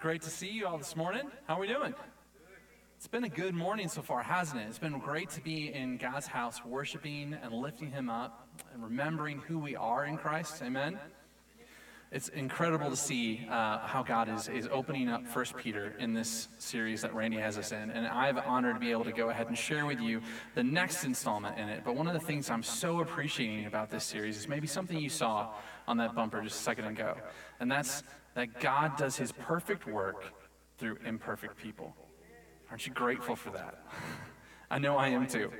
great to see you all this morning. How are we doing? It's been a good morning so far, hasn't it? It's been great to be in God's house, worshiping and lifting Him up and remembering who we are in Christ. Amen. It's incredible to see uh, how God is, is opening up First Peter in this series that Randy has us in. And I have the honor to be able to go ahead and share with you the next installment in it. But one of the things I'm so appreciating about this series is maybe something you saw on that bumper just a second ago. And that's that God does his perfect work through imperfect people. Aren't you grateful for that? I know I am too,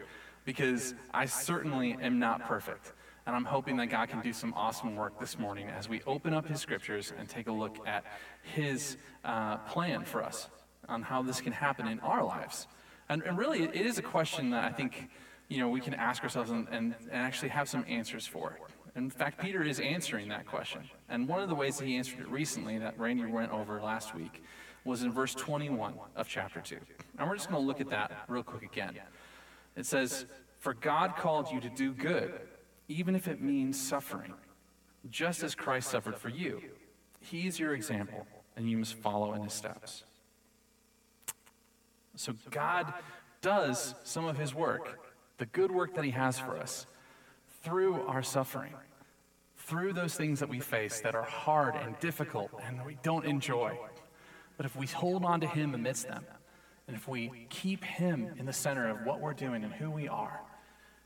because I certainly am not perfect. And I'm hoping that God can do some awesome work this morning as we open up His scriptures and take a look at His uh, plan for us on how this can happen in our lives. And, and really, it is a question that I think you know, we can ask ourselves and, and, and actually have some answers for. In fact, Peter is answering that question. And one of the ways that he answered it recently, that Randy went over last week, was in verse 21 of chapter 2. And we're just going to look at that real quick again. It says, For God called you to do good even if it means suffering, just as Christ suffered for you. He is your example, and you must follow in his steps. So God does some of his work, the good work that he has for us, through our suffering, through those things that we face that are hard and difficult and that we don't enjoy. But if we hold on to him amidst them, and if we keep him in the center of what we're doing and who we are,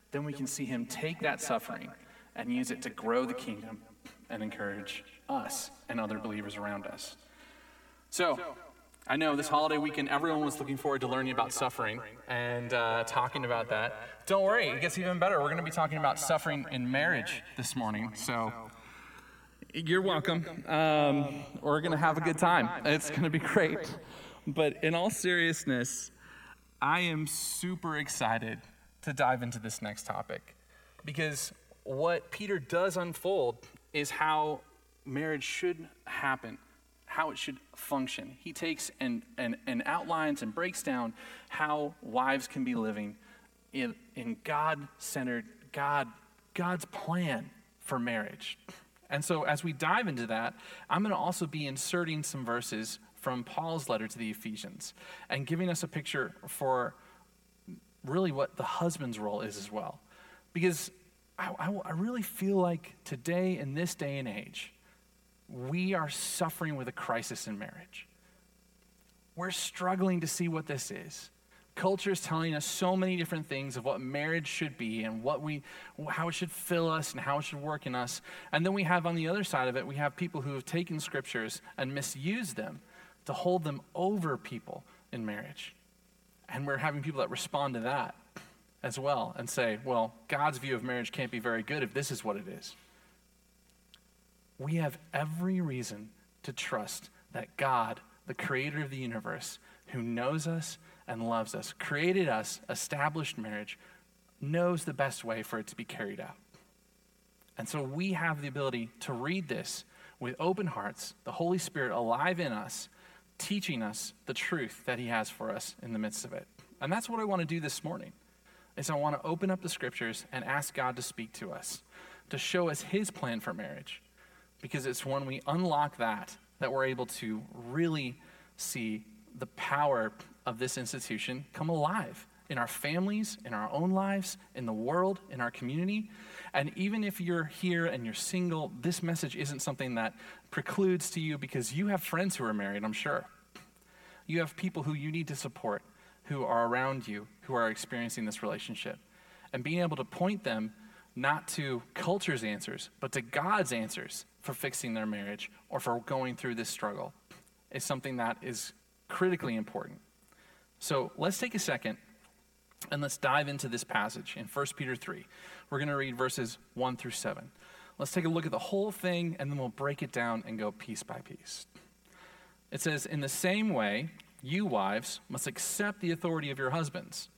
then we can see him take that suffering and use it to grow the kingdom and encourage us and other believers around us. So, I know this holiday weekend, everyone was looking forward to learning about suffering and uh, talking about that. Don't worry, it gets even better. We're going to be talking about suffering in marriage this morning. So, you're welcome. Um, we're going to have a good time. It's going to be great. But in all seriousness, I am super excited to dive into this next topic because what Peter does unfold is how marriage should happen, how it should function. He takes and, and, and outlines and breaks down how wives can be living in, in God centered, God, God's plan for marriage. And so, as we dive into that, I'm going to also be inserting some verses from Paul's letter to the Ephesians and giving us a picture for really what the husband's role is as well. Because I, I, I really feel like today, in this day and age, we are suffering with a crisis in marriage. We're struggling to see what this is. Culture is telling us so many different things of what marriage should be and what we, how it should fill us and how it should work in us. And then we have on the other side of it, we have people who have taken scriptures and misused them to hold them over people in marriage. And we're having people that respond to that as well and say, well, God's view of marriage can't be very good if this is what it is. We have every reason to trust that God, the creator of the universe, who knows us and loves us, created us, established marriage, knows the best way for it to be carried out. And so we have the ability to read this with open hearts, the Holy Spirit alive in us, teaching us the truth that he has for us in the midst of it. And that's what I want to do this morning. Is I want to open up the scriptures and ask God to speak to us, to show us his plan for marriage. Because it's when we unlock that that we're able to really see the power of this institution come alive in our families, in our own lives, in the world, in our community. And even if you're here and you're single, this message isn't something that precludes to you because you have friends who are married, I'm sure. You have people who you need to support, who are around you, who are experiencing this relationship. And being able to point them not to culture's answers, but to God's answers for fixing their marriage or for going through this struggle is something that is critically important. So let's take a second and let's dive into this passage in 1 Peter 3. We're going to read verses 1 through 7. Let's take a look at the whole thing and then we'll break it down and go piece by piece. It says, In the same way, you wives must accept the authority of your husbands.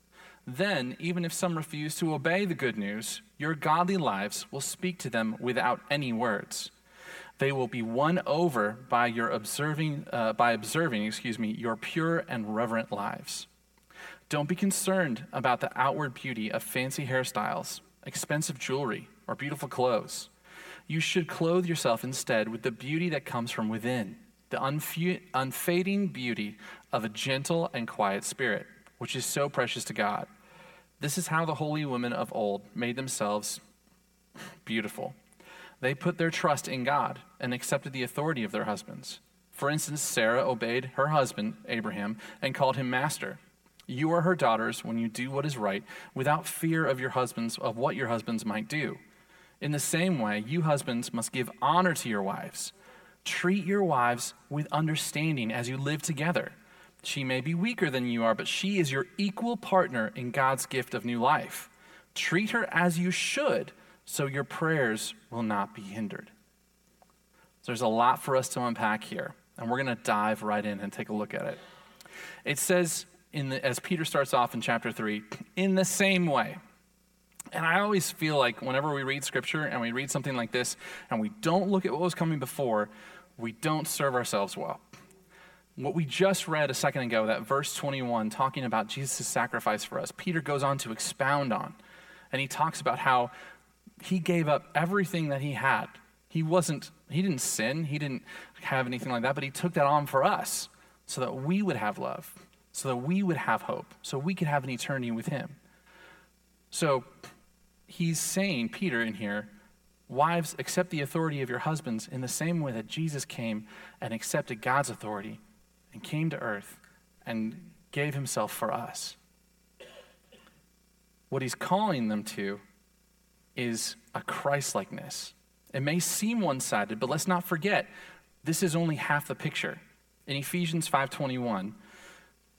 Then, even if some refuse to obey the good news, your godly lives will speak to them without any words. They will be won over by your observing, uh, by observing, excuse me, your pure and reverent lives. Don't be concerned about the outward beauty of fancy hairstyles, expensive jewelry, or beautiful clothes. You should clothe yourself instead with the beauty that comes from within the unfading beauty of a gentle and quiet spirit, which is so precious to God. This is how the holy women of old made themselves beautiful. They put their trust in God and accepted the authority of their husbands. For instance, Sarah obeyed her husband, Abraham, and called him master. You are her daughters when you do what is right, without fear of your husbands, of what your husbands might do. In the same way, you husbands must give honor to your wives. Treat your wives with understanding as you live together. She may be weaker than you are, but she is your equal partner in God's gift of new life. Treat her as you should, so your prayers will not be hindered. So there's a lot for us to unpack here, and we're going to dive right in and take a look at it. It says, in the, as Peter starts off in chapter 3, in the same way. And I always feel like whenever we read scripture and we read something like this and we don't look at what was coming before, we don't serve ourselves well. What we just read a second ago, that verse 21, talking about Jesus' sacrifice for us, Peter goes on to expound on. And he talks about how he gave up everything that he had. He wasn't, he didn't sin, he didn't have anything like that, but he took that on for us so that we would have love, so that we would have hope, so we could have an eternity with him. So he's saying, Peter in here, wives, accept the authority of your husbands in the same way that Jesus came and accepted God's authority and came to earth and gave himself for us. What he's calling them to is a Christlikeness. It may seem one-sided, but let's not forget this is only half the picture. In Ephesians 5:21,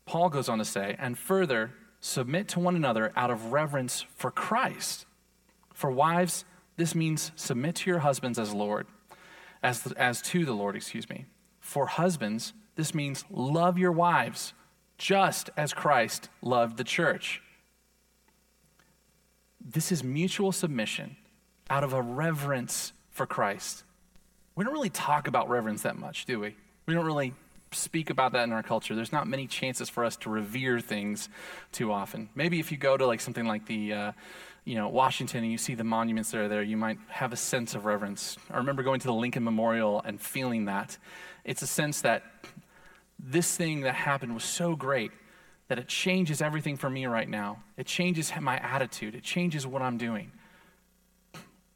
Paul goes on to say, "And further, submit to one another out of reverence for Christ." For wives, this means submit to your husbands as Lord, as, as to the Lord, excuse me. For husbands, this means love your wives just as Christ loved the church. This is mutual submission out of a reverence for Christ. We don't really talk about reverence that much, do we? We don't really speak about that in our culture. There's not many chances for us to revere things too often. Maybe if you go to like something like the, uh, you know, Washington and you see the monuments that are there, you might have a sense of reverence. I remember going to the Lincoln Memorial and feeling that. It's a sense that this thing that happened was so great that it changes everything for me right now. It changes my attitude, it changes what I'm doing.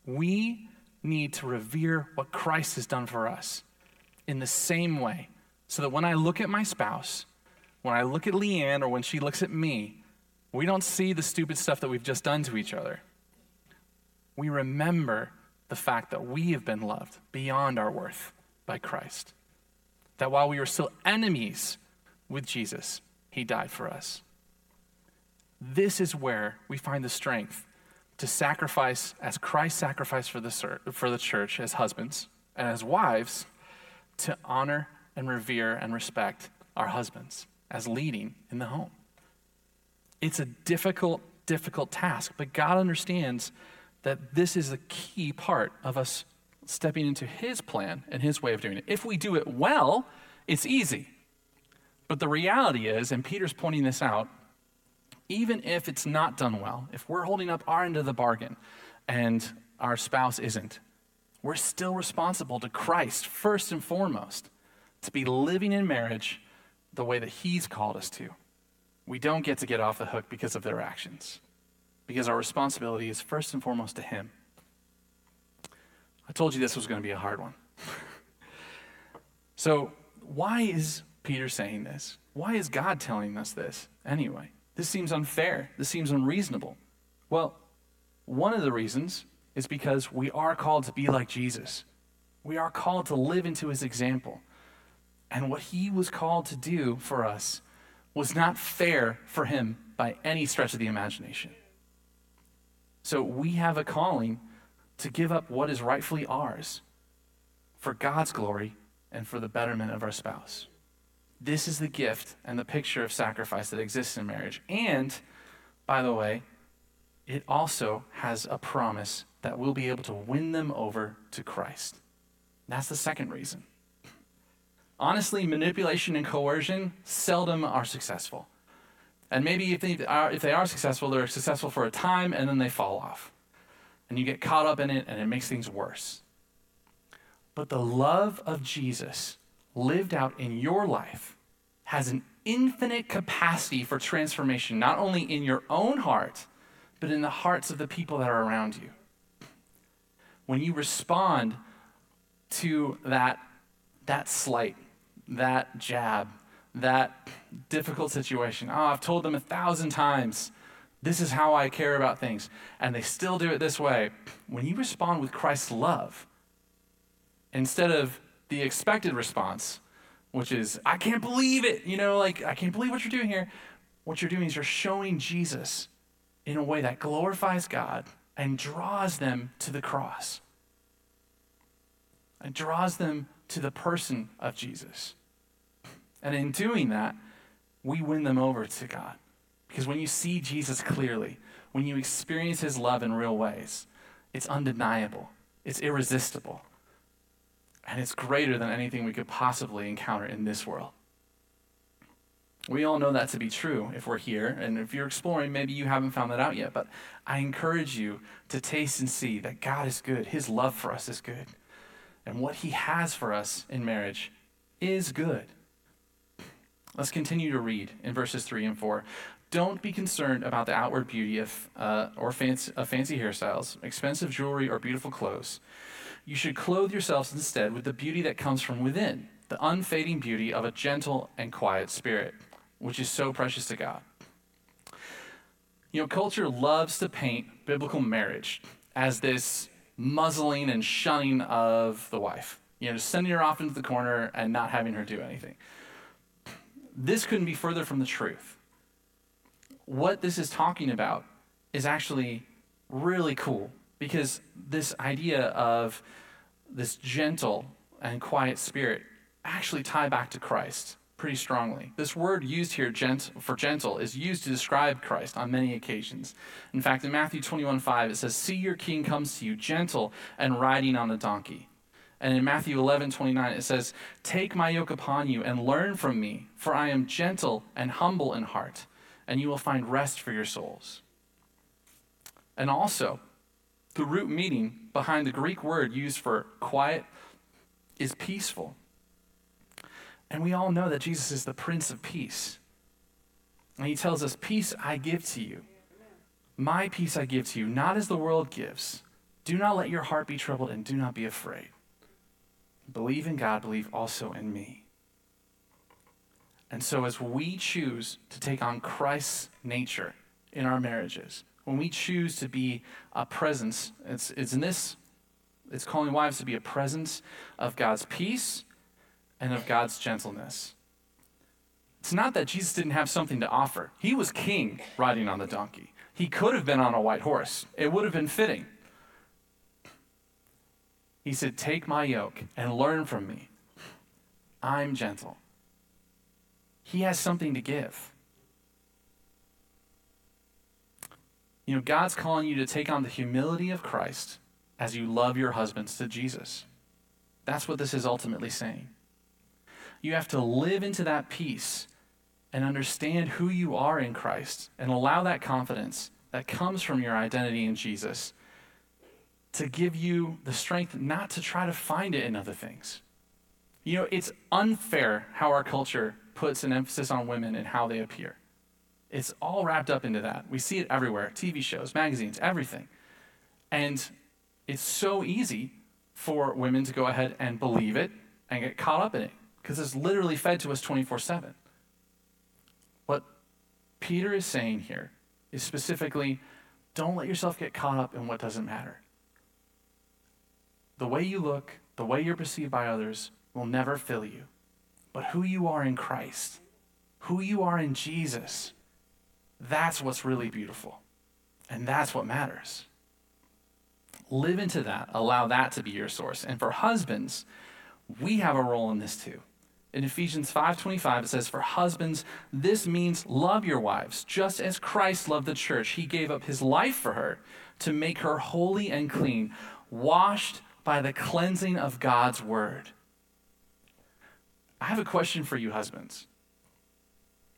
We need to revere what Christ has done for us in the same way, so that when I look at my spouse, when I look at Leanne, or when she looks at me, we don't see the stupid stuff that we've just done to each other. We remember the fact that we have been loved beyond our worth by Christ that while we were still enemies with Jesus, he died for us. This is where we find the strength to sacrifice as Christ sacrificed for the, for the church as husbands and as wives to honor and revere and respect our husbands as leading in the home. It's a difficult, difficult task, but God understands that this is a key part of us stepping into His plan and His way of doing it. If we do it well, it's easy. But the reality is, and Peter's pointing this out, even if it's not done well, if we're holding up our end of the bargain and our spouse isn't, we're still responsible to Christ first and foremost to be living in marriage the way that He's called us to. We don't get to get off the hook because of their actions, because our responsibility is first and foremost to Him. I told you this was going to be a hard one. so, why is Peter saying this? Why is God telling us this anyway? This seems unfair. This seems unreasonable. Well, one of the reasons is because we are called to be like Jesus. We are called to live into his example. And what he was called to do for us was not fair for him by any stretch of the imagination. So we have a calling to give up what is rightfully ours for God's glory and for the betterment of our spouse. This is the gift and the picture of sacrifice that exists in marriage. And, by the way, it also has a promise that we'll be able to win them over to Christ. That's the second reason. Honestly, manipulation and coercion seldom are successful. And maybe if they are, if they are successful, they're successful for a time and then they fall off and you get caught up in it and it makes things worse. But the love of Jesus lived out in your life has an infinite capacity for transformation, not only in your own heart, but in the hearts of the people that are around you. When you respond to that, that slight, that jab, that difficult situation, oh, I've told them a thousand times, this is how I care about things, and they still do it this way. When you respond with Christ's love, instead of the expected response, which is, I can't believe it. You know, like, I can't believe what you're doing here. What you're doing is you're showing Jesus in a way that glorifies God and draws them to the cross. And draws them to the person of Jesus. And in doing that, we win them over to God. Because when you see Jesus clearly, when you experience his love in real ways, it's undeniable, it's irresistible. And it's greater than anything we could possibly encounter in this world. We all know that to be true if we're here. And if you're exploring, maybe you haven't found that out yet. But I encourage you to taste and see that God is good. His love for us is good. And what He has for us in marriage is good. Let's continue to read in verses 3 and 4. Don't be concerned about the outward beauty of, uh, or fancy, of fancy hairstyles, expensive jewelry, or beautiful clothes. You should clothe yourselves instead with the beauty that comes from within, the unfading beauty of a gentle and quiet spirit, which is so precious to God. You know, culture loves to paint biblical marriage as this muzzling and shunning of the wife. You know, sending her off into the corner and not having her do anything. This couldn't be further from the truth. What this is talking about is actually really cool because this idea of this gentle and quiet spirit actually tie back to Christ pretty strongly. This word used here gent, for gentle is used to describe Christ on many occasions. In fact, in Matthew 21 5, it says, See your king comes to you, gentle and riding on a donkey. And in Matthew 11 29, it says, Take my yoke upon you and learn from me, for I am gentle and humble in heart, and you will find rest for your souls. And also, the root meaning behind the Greek word used for quiet is peaceful. And we all know that Jesus is the Prince of Peace. And he tells us, Peace I give to you. My peace I give to you, not as the world gives. Do not let your heart be troubled and do not be afraid. Believe in God, believe also in me. And so, as we choose to take on Christ's nature in our marriages, when we choose to be a presence, it's, it's in this, it's calling wives to be a presence of God's peace and of God's gentleness. It's not that Jesus didn't have something to offer. He was king riding on the donkey. He could have been on a white horse, it would have been fitting. He said, Take my yoke and learn from me. I'm gentle. He has something to give. You know, God's calling you to take on the humility of Christ as you love your husbands to Jesus. That's what this is ultimately saying. You have to live into that peace and understand who you are in Christ and allow that confidence that comes from your identity in Jesus to give you the strength not to try to find it in other things. You know, it's unfair how our culture puts an emphasis on women and how they appear. It's all wrapped up into that. We see it everywhere TV shows, magazines, everything. And it's so easy for women to go ahead and believe it and get caught up in it because it's literally fed to us 24 7. What Peter is saying here is specifically don't let yourself get caught up in what doesn't matter. The way you look, the way you're perceived by others will never fill you. But who you are in Christ, who you are in Jesus, that's what's really beautiful. And that's what matters. Live into that. Allow that to be your source. And for husbands, we have a role in this too. In Ephesians 5:25 it says for husbands this means love your wives just as Christ loved the church he gave up his life for her to make her holy and clean washed by the cleansing of God's word. I have a question for you husbands.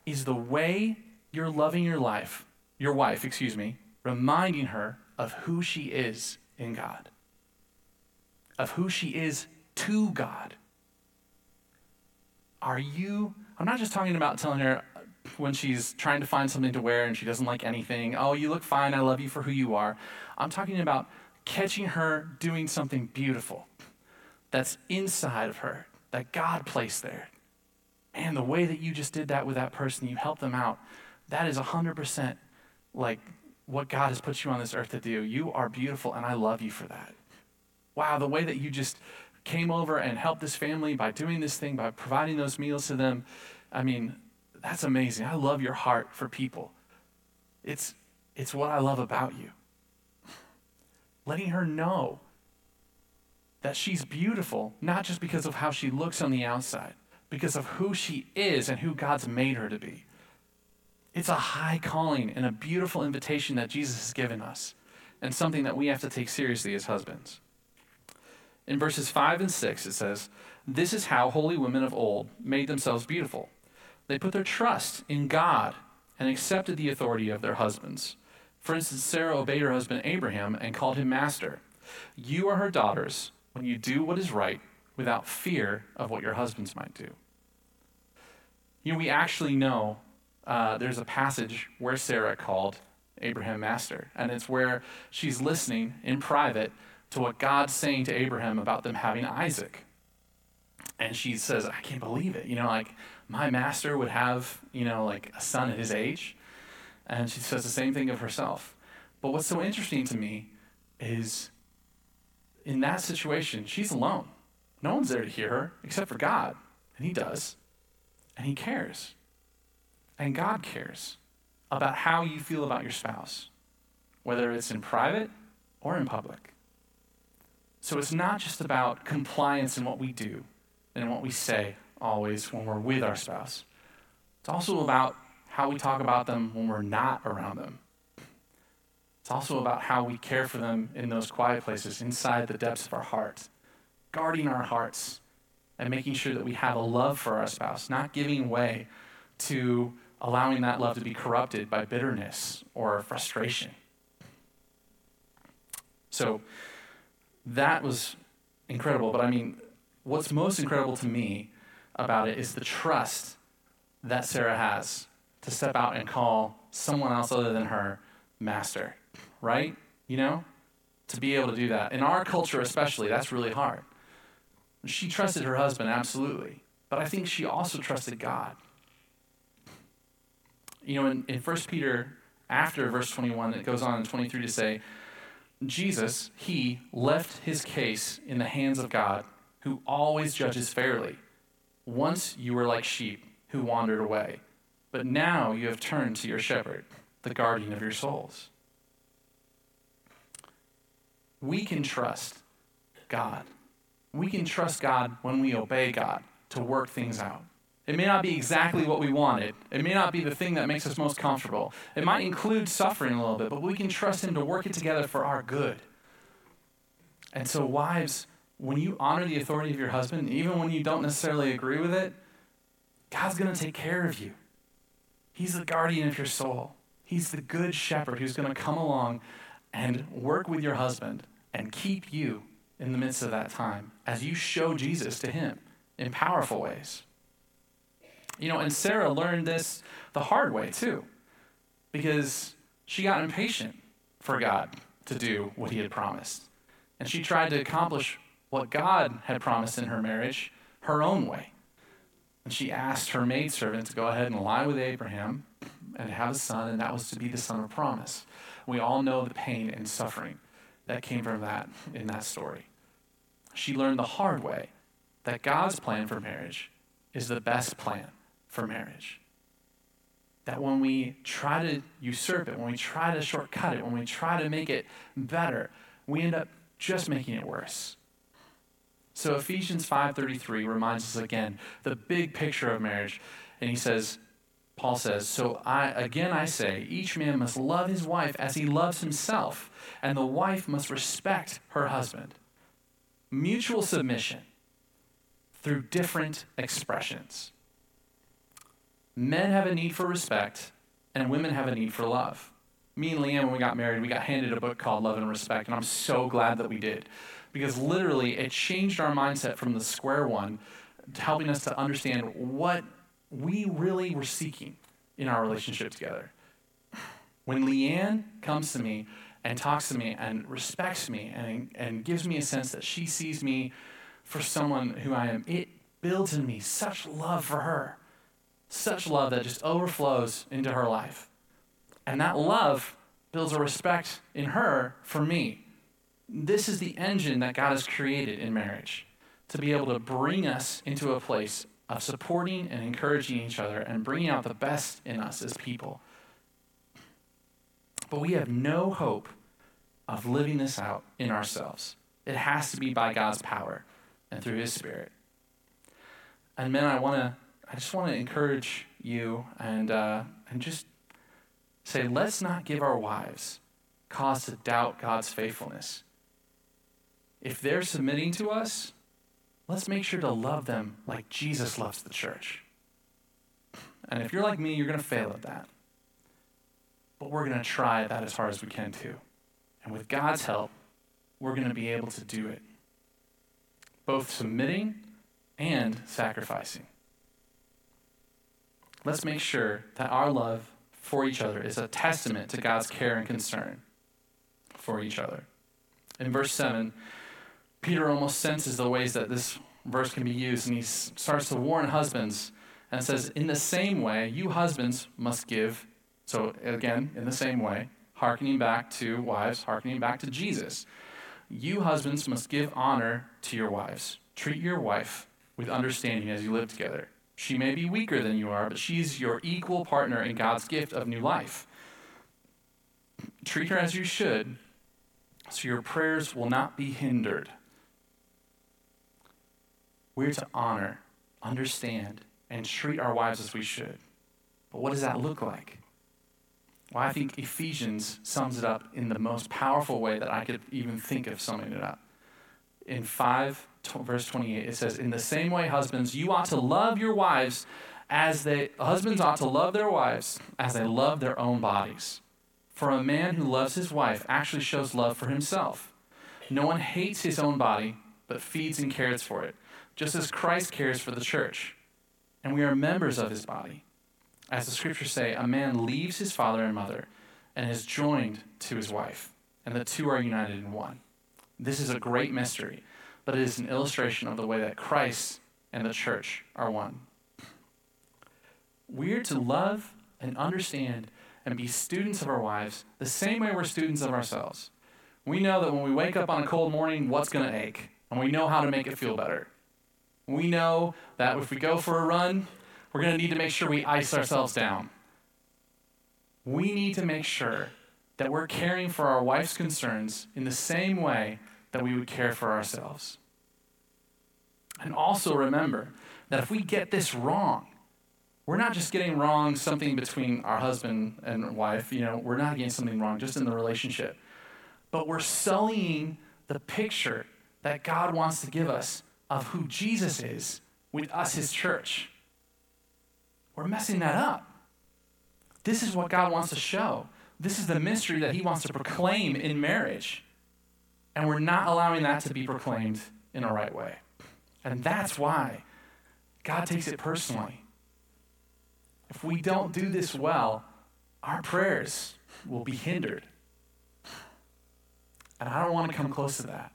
Is the way you're loving your life, your wife, excuse me, reminding her of who she is in God, of who she is to God. Are you, I'm not just talking about telling her when she's trying to find something to wear and she doesn't like anything, oh, you look fine, I love you for who you are. I'm talking about catching her doing something beautiful that's inside of her, that God placed there. And the way that you just did that with that person, you helped them out, that is 100% like what God has put you on this earth to do. You are beautiful, and I love you for that. Wow, the way that you just came over and helped this family by doing this thing, by providing those meals to them. I mean, that's amazing. I love your heart for people. It's, it's what I love about you. Letting her know that she's beautiful, not just because of how she looks on the outside, because of who she is and who God's made her to be. It's a high calling and a beautiful invitation that Jesus has given us, and something that we have to take seriously as husbands. In verses 5 and 6, it says, This is how holy women of old made themselves beautiful. They put their trust in God and accepted the authority of their husbands. For instance, Sarah obeyed her husband Abraham and called him master. You are her daughters when you do what is right without fear of what your husbands might do. You know, we actually know uh, there's a passage where Sarah called Abraham master, and it's where she's listening in private to what God's saying to Abraham about them having Isaac. And she says, I can't believe it. You know, like my master would have, you know, like a son at his age. And she says the same thing of herself. But what's so interesting to me is in that situation, she's alone. No one's there to hear her except for God. And He does. And He cares. And God cares about how you feel about your spouse, whether it's in private or in public. So it's not just about compliance in what we do and what we say always when we're with our spouse. It's also about how we talk about them when we're not around them. It's also about how we care for them in those quiet places inside the depths of our hearts, guarding our hearts and making sure that we have a love for our spouse, not giving way to allowing that love to be corrupted by bitterness or frustration. So that was incredible. But I mean, what's most incredible to me about it is the trust that Sarah has to step out and call someone else other than her master, right? You know? To be able to do that. In our culture, especially, that's really hard. She trusted her husband, absolutely. But I think she also trusted God you know, in, in 1 Peter, after verse 21, it goes on in 23 to say, Jesus, he left his case in the hands of God, who always judges fairly. Once you were like sheep who wandered away, but now you have turned to your shepherd, the guardian of your souls. We can trust God. We can trust God when we obey God to work things out. It may not be exactly what we wanted. It may not be the thing that makes us most comfortable. It might include suffering a little bit, but we can trust Him to work it together for our good. And so, wives, when you honor the authority of your husband, even when you don't necessarily agree with it, God's going to take care of you. He's the guardian of your soul. He's the good shepherd who's going to come along and work with your husband and keep you in the midst of that time as you show Jesus to him in powerful ways. You know, and Sarah learned this the hard way too, because she got impatient for God to do what he had promised. And she tried to accomplish what God had promised in her marriage her own way. And she asked her maidservant to go ahead and lie with Abraham and have a son, and that was to be the son of promise. We all know the pain and suffering that came from that in that story. She learned the hard way that God's plan for marriage is the best plan for marriage. That when we try to usurp it, when we try to shortcut it, when we try to make it better, we end up just making it worse. So Ephesians 5:33 reminds us again the big picture of marriage. And he says, Paul says, So I again I say, each man must love his wife as he loves himself, and the wife must respect her husband. Mutual submission through different expressions. Men have a need for respect, and women have a need for love. Me and Leanne, when we got married, we got handed a book called Love and Respect, and I'm so glad that we did. Because literally, it changed our mindset from the square one to helping us to understand what we really were seeking in our relationship together. When Leanne comes to me and talks to me and respects me and, and gives me a sense that she sees me for someone who I am, it builds in me such love for her, such love that just overflows into her life. And that love builds a respect in her for me. This is the engine that God has created in marriage to be able to bring us into a place of supporting and encouraging each other and bringing out the best in us as people. But we have no hope of living this out in ourselves. It has to be by God's power and through His Spirit. And men, I want to, I just want to encourage you and uh, and just say, let's not give our wives cause to doubt God's faithfulness. If they're submitting to us, let's make sure to love them like Jesus loves the church. And if you're like me, you're going to fail at that. But we're going to try that as hard as we can too. And with God's help, we're going to be able to do it. Both submitting and sacrificing. Let's make sure that our love for each other is a testament to God's care and concern for each other. In verse 7, Peter almost senses the ways that this verse can be used, and he starts to warn husbands and says, In the same way, you husbands must give. So, again, in the same way, hearkening back to wives, hearkening back to Jesus. You husbands must give honor to your wives. Treat your wife with understanding as you live together. She may be weaker than you are, but she's your equal partner in God's gift of new life. Treat her as you should, so your prayers will not be hindered. We're to honor, understand, and treat our wives as we should. But what does that look like? Well, I think Ephesians sums it up in the most powerful way that I could even think of summing it up. In 5, verse 28, it says, In the same way, husbands, you ought to love your wives as they, husbands ought to love their wives as they love their own bodies. For a man who loves his wife actually shows love for himself. No one hates his own body, but feeds and cares for it just as Christ cares for the church. And we are members of his body. As the scriptures say, a man leaves his father and mother and is joined to his wife, and the two are united in one. This is a great mystery, but it is an illustration of the way that Christ and the church are one. We're to love and understand and be students of our wives the same way we're students of ourselves. We know that when we wake up on a cold morning, what's going to ache, and we know how to make it feel better. We know that if we go for a run, we're going to need to make sure we ice ourselves down. We need to make sure that we're caring for our wife's concerns in the same way that we would care for ourselves. And also remember that if we get this wrong, we're not just getting wrong something between our husband and wife, you know, we're not getting something wrong just in the relationship, but we're sullying the picture that God wants to give us of who Jesus is with us, his church. We're messing that up. This is what God wants to show. This is the mystery that he wants to proclaim in marriage. And we're not allowing that to be proclaimed in a right way. And that's why God takes it personally. If we don't do this well, our prayers will be hindered. And I don't want to come close to that.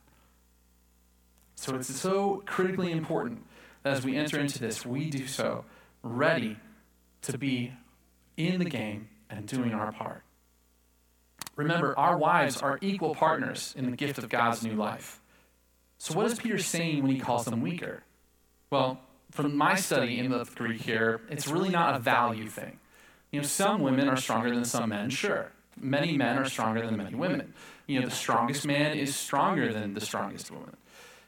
So it's so critically important that as we enter into this, we do so ready to be in the game and doing our part. Remember, our wives are equal partners in the gift of God's new life. So, what is Peter saying when he calls them weaker? Well, from my study in the Greek here, it's really not a value thing. You know, some women are stronger than some men, sure. Many men are stronger than many women. You know, the strongest man is stronger than the strongest woman.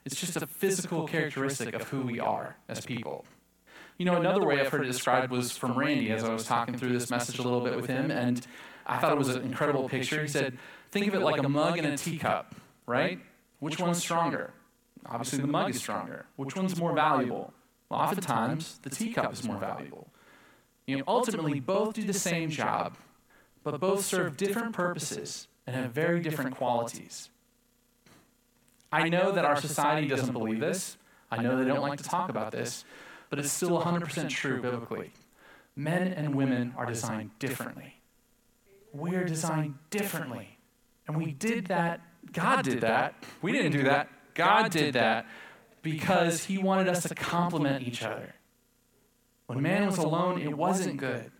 It's just a physical characteristic of who we are as people. You know, another way I've heard it described was from Randy as I was talking through this message a little bit with him, and I thought it was an incredible picture. He said, Think of it like a mug and a teacup, right? Which one's stronger? Obviously, the mug is stronger. Which one's more valuable? Well, oftentimes, the teacup is more valuable. You know, ultimately, both do the same job, but both serve different purposes and have very different qualities. I know that our society doesn't believe this. I know they don't like to talk about this, but it's still 100% true biblically. Men and women are designed differently. We're designed differently. And we did that, God did that. We didn't do that. God did that because He wanted us to complement each other. When man was alone, it wasn't good.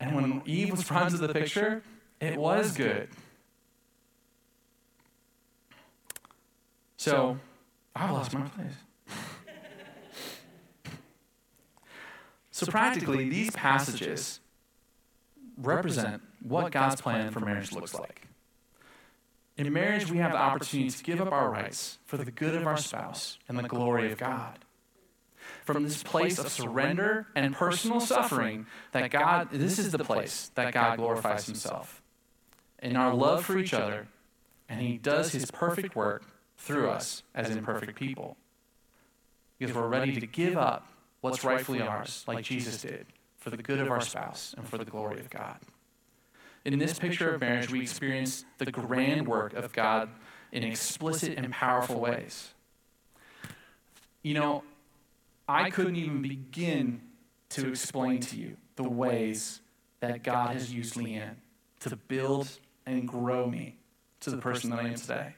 And when Eve was brought into the picture, it was good. So, I have lost my place. so, practically, these passages represent what God's plan for marriage looks like. In marriage, we have the opportunity to give up our rights for the good of our spouse and the glory of God. From this place of surrender and personal suffering, that God, this is the place that God glorifies Himself in our love for each other, and He does His perfect work through us as imperfect people. Because we're ready to give up what's rightfully ours, like Jesus did, for the good of our spouse and for the glory of God. In this picture of marriage, we experience the grand work of God in explicit and powerful ways. You know, I couldn't even begin to explain to you the ways that God has used Leanne to build and grow me to the person that I am today.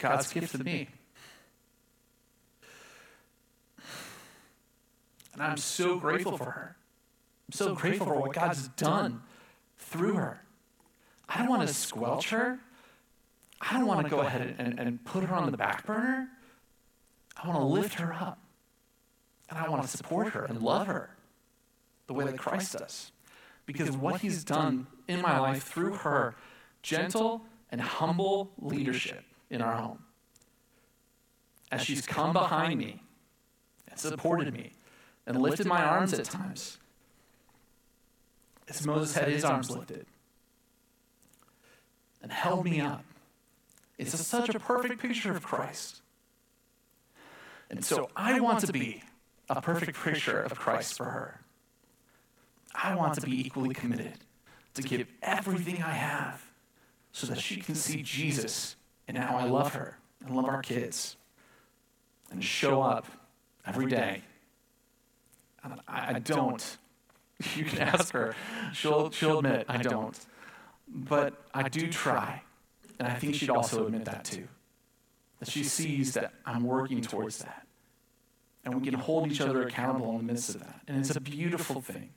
God's gift to me. And I'm so grateful for her. I'm so grateful for what God's done through her. I don't want to squelch her. I don't want to go ahead and, and put her on the back burner. I want to lift her up. And I want to support her and love her the way that Christ does. Because what he's done in my life through her gentle and humble leadership in our home. As she's come behind me and supported me and lifted my arms at times, as Moses had his arms lifted and held me up. It's a, such a perfect picture of Christ. And so I want to be a perfect picture of Christ for her. I want to be equally committed to give everything I have so that she can see Jesus and how I love her and love our kids and show up every day. I, I don't. You can ask her. She'll, she'll admit I don't. But I do try. And I think she'd also admit that too. That she sees that I'm working towards that. And we can hold each other accountable in the midst of that. And it's a beautiful thing.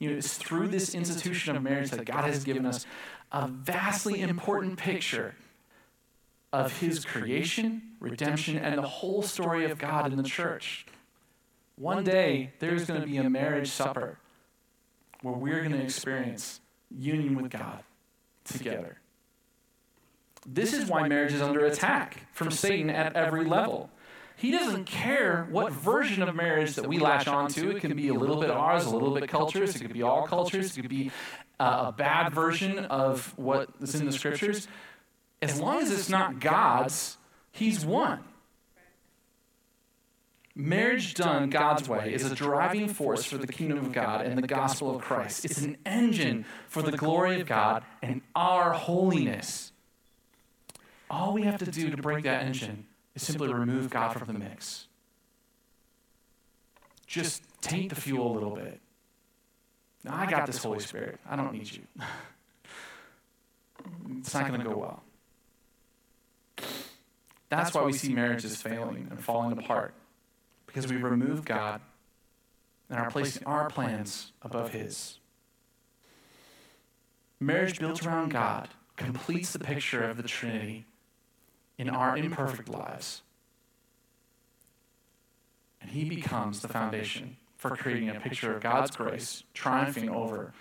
You know, it's through this institution of marriage that God has given us a vastly important picture of his creation, redemption, and the whole story of God in the church. One day, there's going to be a marriage supper where we're going to experience union with God together. This is why marriage is under attack from Satan at every level. He doesn't care what version of marriage that we latch onto. It can be a little bit ours, a little bit cultures. It could be all cultures. It could be uh, a bad version of what is in the scriptures as long as it's not God's, He's won. Marriage done God's way is a driving force for the kingdom of God and the gospel of Christ. It's an engine for the glory of God and our holiness. All we have to do to break that engine is simply remove God from the mix. Just taint the fuel a little bit. Now, I got this Holy Spirit. I don't need you. It's not going to go well. That's why we see marriages failing and falling apart, because we remove God and are placing our plans above His. Marriage built around God completes the picture of the Trinity in our imperfect lives. And He becomes the foundation for creating a picture of God's grace triumphing over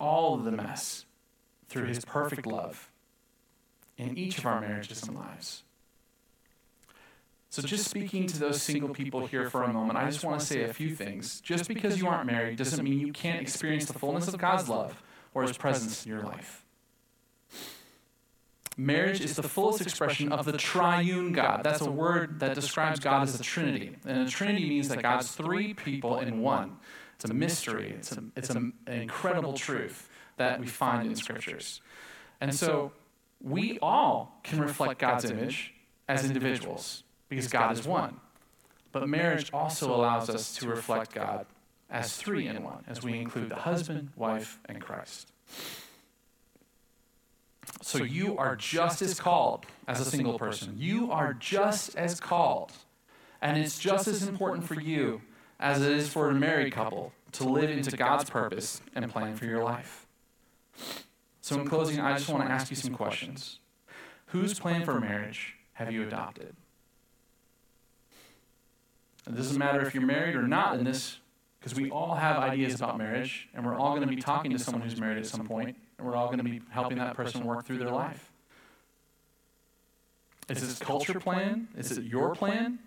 all of the mess through His perfect love in each of our marriages and lives. So, just speaking to those single people here for a moment, I just want to say a few things. Just because you aren't married doesn't mean you can't experience the fullness of God's love or His presence in your life. Marriage is the fullest expression of the triune God. That's a word that describes God as a trinity. And a trinity means that God's three people in one. It's a mystery. It's, a, it's a, an incredible truth that we find in scriptures. And so we all can reflect God's image as individuals because God is one. But marriage also allows us to reflect God as three in one, as we include the husband, wife, and Christ. So you are just as called as a single person. You are just as called. And it's just as important for you as it is for a married couple to live into God's purpose and plan for your life. So, in closing, I just want to ask you some questions. Whose plan for marriage have you adopted? It doesn't matter if you're married or not in this, because we all have ideas about marriage, and we're all going to be talking to someone who's married at some point, and we're all going to be helping that person work through their life. Is this culture plan? Is it your plan?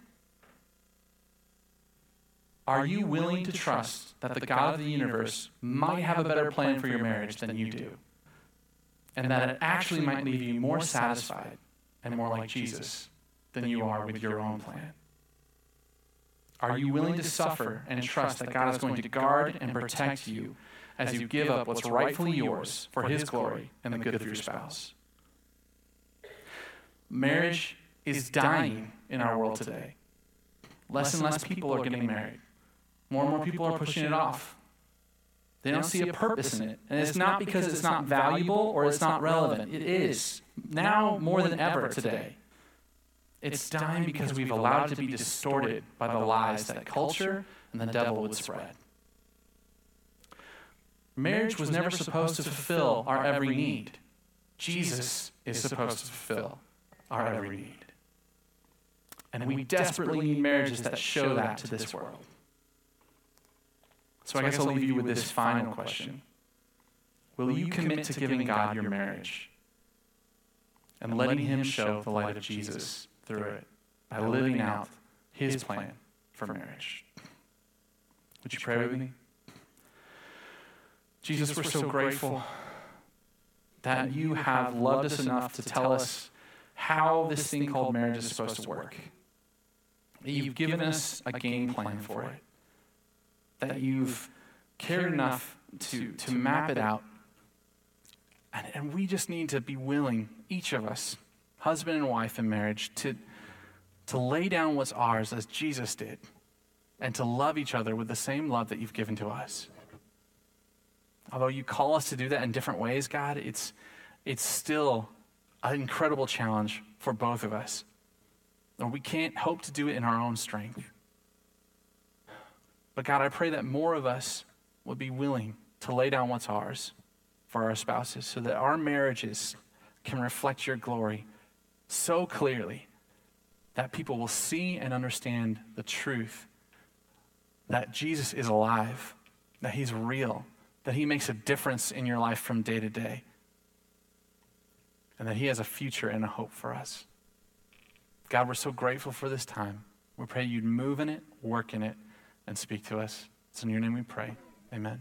Are you willing to trust that the God of the universe might have a better plan for your marriage than you do? And that it actually might leave you more satisfied and more like Jesus than you are with your own plan? Are you willing to suffer and trust that God is going to guard and protect you as you give up what's rightfully yours for His glory and the good of your spouse? Marriage is dying in our world today. Less and less people are getting married. More and more people are pushing it off. They don't see a purpose in it. And it's not because it's not valuable or it's not relevant. It is, now more than ever today. It's dying because we've allowed it to be distorted by the lies that culture and the devil would spread. Marriage was never supposed to fulfill our every need. Jesus is supposed to fulfill our every need. And we desperately need marriages that show that to this world. So I guess I'll leave you with this final question. Will you commit to giving God your marriage and letting Him show the light of Jesus through it by living out His plan for marriage? Would you pray with me? Jesus, we're so grateful that you have loved us enough to tell us how this thing called marriage is supposed to work. That you've given us a game plan for it that you've cared enough to, to map it out. And, and we just need to be willing, each of us, husband and wife in marriage, to, to lay down what's ours as Jesus did and to love each other with the same love that you've given to us. Although you call us to do that in different ways, God, it's, it's still an incredible challenge for both of us. And we can't hope to do it in our own strength. But God, I pray that more of us would be willing to lay down what's ours for our spouses so that our marriages can reflect your glory so clearly that people will see and understand the truth that Jesus is alive, that he's real, that he makes a difference in your life from day to day, and that he has a future and a hope for us. God, we're so grateful for this time. We pray you'd move in it, work in it, and speak to us. It's in your name we pray. Amen.